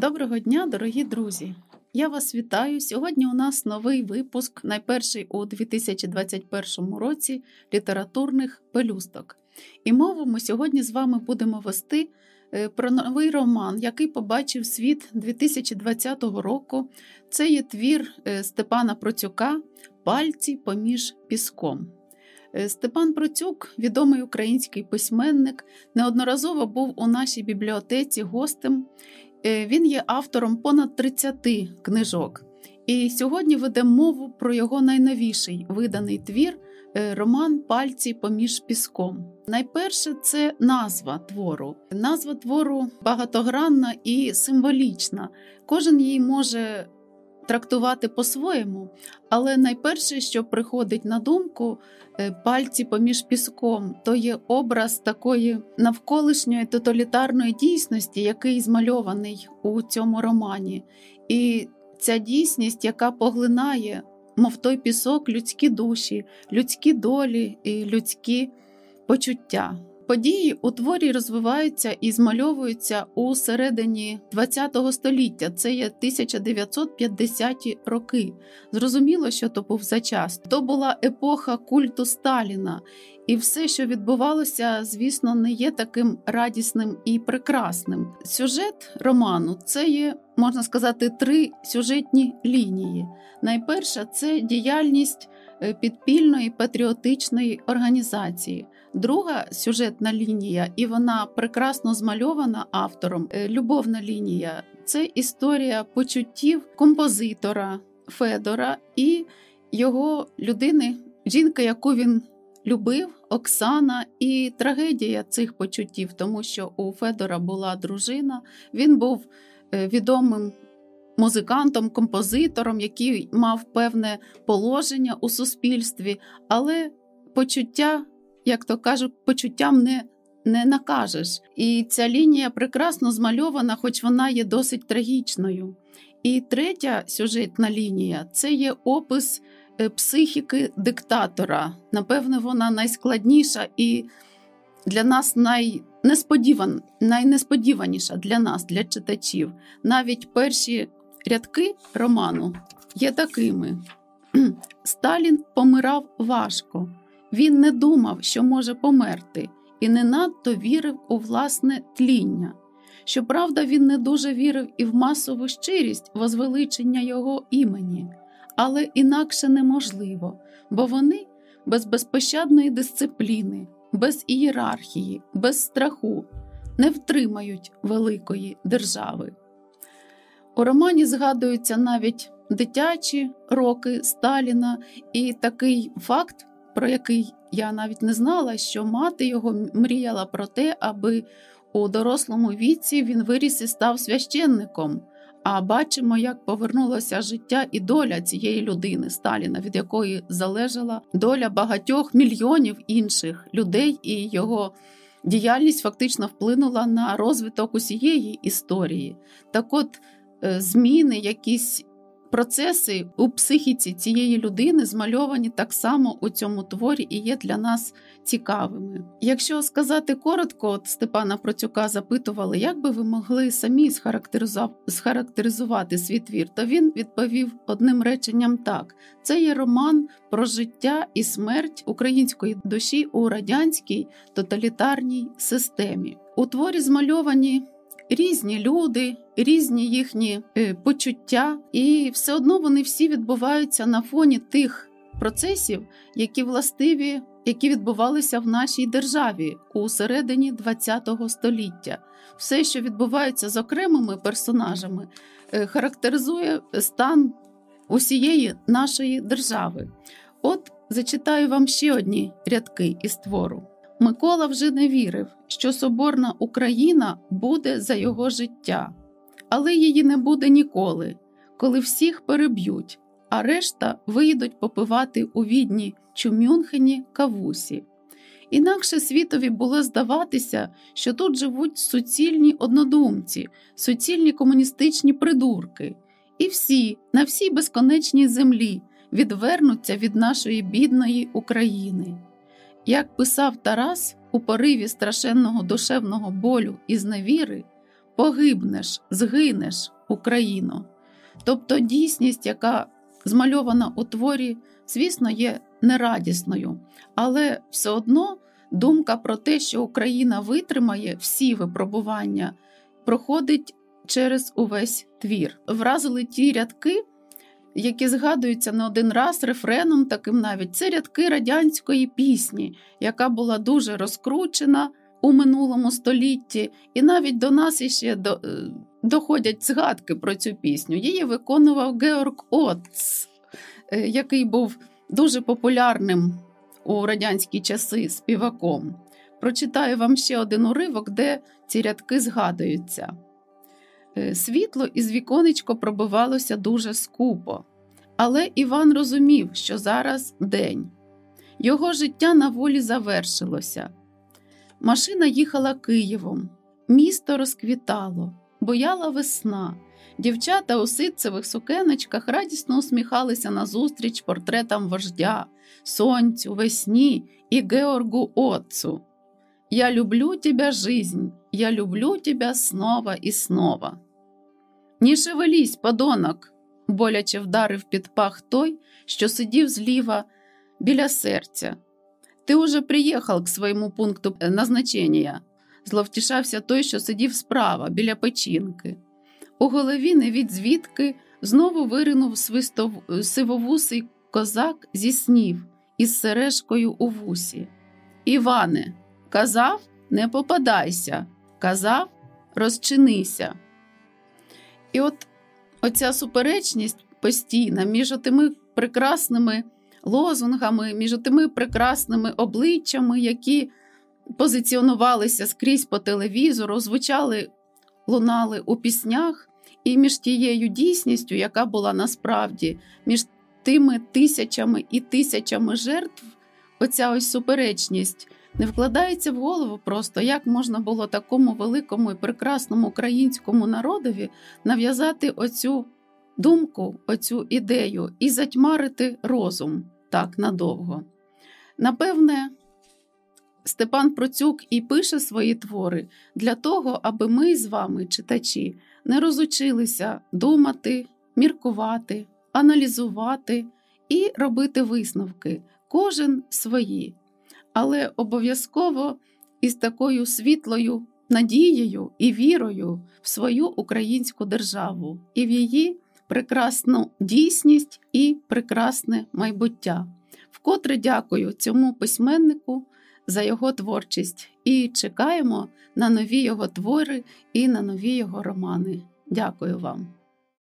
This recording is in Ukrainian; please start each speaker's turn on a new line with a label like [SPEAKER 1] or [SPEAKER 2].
[SPEAKER 1] Доброго дня, дорогі друзі! Я вас вітаю. Сьогодні у нас новий випуск, найперший у 2021 році літературних пелюсток. І мову ми сьогодні з вами будемо вести е, про новий роман, який побачив світ 2020 року. Це є твір е, Степана Процюка Пальці поміж піском. Е, Степан Процюк, відомий український письменник, неодноразово був у нашій бібліотеці гостем. Е, він є автором понад 30 книжок. І сьогодні ведемо мову про його найновіший виданий твір е, роман Пальці поміж піском. Найперше це назва твору. Назва твору багатогранна і символічна. Кожен її може трактувати по-своєму, але найперше, що приходить на думку, е, пальці поміж піском, то є образ такої навколишньої тоталітарної дійсності, який змальований у цьому романі. І ця дійсність, яка поглинає, мов той пісок, людські душі, людські долі і людські почуття. Події у творі розвиваються і змальовуються у середині ХХ століття. Це є 1950-ті роки. Зрозуміло, що то був за час. То була епоха культу Сталіна, і все, що відбувалося, звісно, не є таким радісним і прекрасним. Сюжет роману це є, можна сказати, три сюжетні лінії. Найперша це діяльність е, підпільної патріотичної організації. Друга сюжетна лінія, і вона прекрасно змальована автором. Е, любовна лінія це історія почуттів композитора Федора і його людини, жінка, яку він любив, Оксана, і трагедія цих почуттів, тому що у Федора була дружина, він був е, відомим. Музикантом, композитором, який мав певне положення у суспільстві, але почуття як то кажуть, почуттям не не накажеш. І ця лінія прекрасно змальована, хоч вона є досить трагічною. І третя сюжетна лінія це є опис е, психіки диктатора. Напевне, вона найскладніша і для нас найнесподіван, найнесподіваніша для нас, для читачів. Навіть перші рядки роману є такими: Сталін помирав важко. Він не думав, що може померти, і не надто вірив у власне тління. Щоправда, він не дуже вірив і в масову щирість возвеличення його імені, але інакше неможливо, бо вони без безпощадної дисципліни, без ієрархії, без страху не втримають великої держави. У романі згадуються навіть дитячі роки Сталіна, і такий факт про який я навіть не знала, що мати його мріяла про те, аби у дорослому віці він виріс і став священником. А бачимо, як повернулося життя і доля цієї людини Сталіна, від якої залежала доля багатьох мільйонів інших людей, і його діяльність фактично вплинула на розвиток усієї історії. Так, от е, зміни, якісь Процеси у психіці цієї людини змальовані так само у цьому творі і є для нас цікавими. Якщо сказати коротко, от Степана Процюка запитували, як би ви могли самі схарактеризувати свій твір, то він відповів одним реченням так: це є роман про життя і смерть української душі у радянській тоталітарній системі. У творі змальовані різні люди, різні їхні е, почуття, і все одно вони всі відбуваються на фоні тих процесів, які властиві, які відбувалися в нашій державі у середині ХХ століття. Все, що відбувається з окремими персонажами, е, характеризує стан усієї нашої держави. От зачитаю вам ще одні рядки із твору. Микола вже не вірив, що соборна Україна буде за його життя, але її не буде ніколи, коли всіх переб'ють, а решта виїдуть попивати у відні чи Мюнхені кавусі. Інакше світові було здаватися, що тут живуть суцільні однодумці, суцільні комуністичні придурки, і всі, на всій безконечній землі відвернуться від нашої бідної України. Як писав Тарас у пориві страшенного душевного болю і зневіри, погибнеш, згинеш Україну. Тобто дійсність, яка змальована у творі, звісно, є нерадісною, але все одно думка про те, що Україна витримає всі випробування, проходить через увесь твір. Вразили ті рядки, які згадуються не один раз рефреном, таким навіть це рядки радянської пісні, яка була дуже розкручена у минулому столітті, і навіть до нас іще до, е, доходять згадки про цю пісню. Її виконував Георг Отц, е, який був дуже популярним у радянські часи співаком. Прочитаю вам ще один уривок, де ці рядки згадуються. Е, світло із віконечко пробивалося дуже скупо, але Іван розумів, що зараз день. Його життя на волі завершилося. Машина їхала Києвом, місто розквітало, бояла весна. Дівчата у ситцевих сукеночках радісно усміхалися назустріч портретам вождя, сонцю, весні і Георгу Отцу. Я люблю тебя, жизнь, я люблю тебя снова і снова. Ні шевелись, подонок, боляче вдарив під пах той, що сидів зліва біля серця. Ти уже приїхав к своєму пункту назначення, зловтішався той, що сидів справа, біля печінки. У голові не від звідки знову виринув свистов... сивовусий козак зі снів із сережкою у вусі. Іване, казав, не попадайся, казав, розчинися. І от оця суперечність постійна між тими прекрасними лозунгами, між тими прекрасними обличчями, які позиціонувалися скрізь по телевізору, звучали, лунали у піснях, і між тією дійсністю, яка була насправді, між тими тисячами і тисячами жертв, оця ось суперечність не вкладається в голову просто, як можна було такому великому і прекрасному українському народові нав'язати оцю думку, оцю ідею і затьмарити розум так надовго. Напевне, Степан Процюк і пише свої твори для того, аби ми з вами, читачі, не розучилися думати, міркувати, аналізувати і робити висновки, кожен свої, але обов'язково із такою світлою надією і вірою в свою українську державу і в її прекрасну дійсність і прекрасне майбуття. Вкотре дякую цьому письменнику за його творчість і чекаємо на нові його твори і на нові його романи. Дякую вам.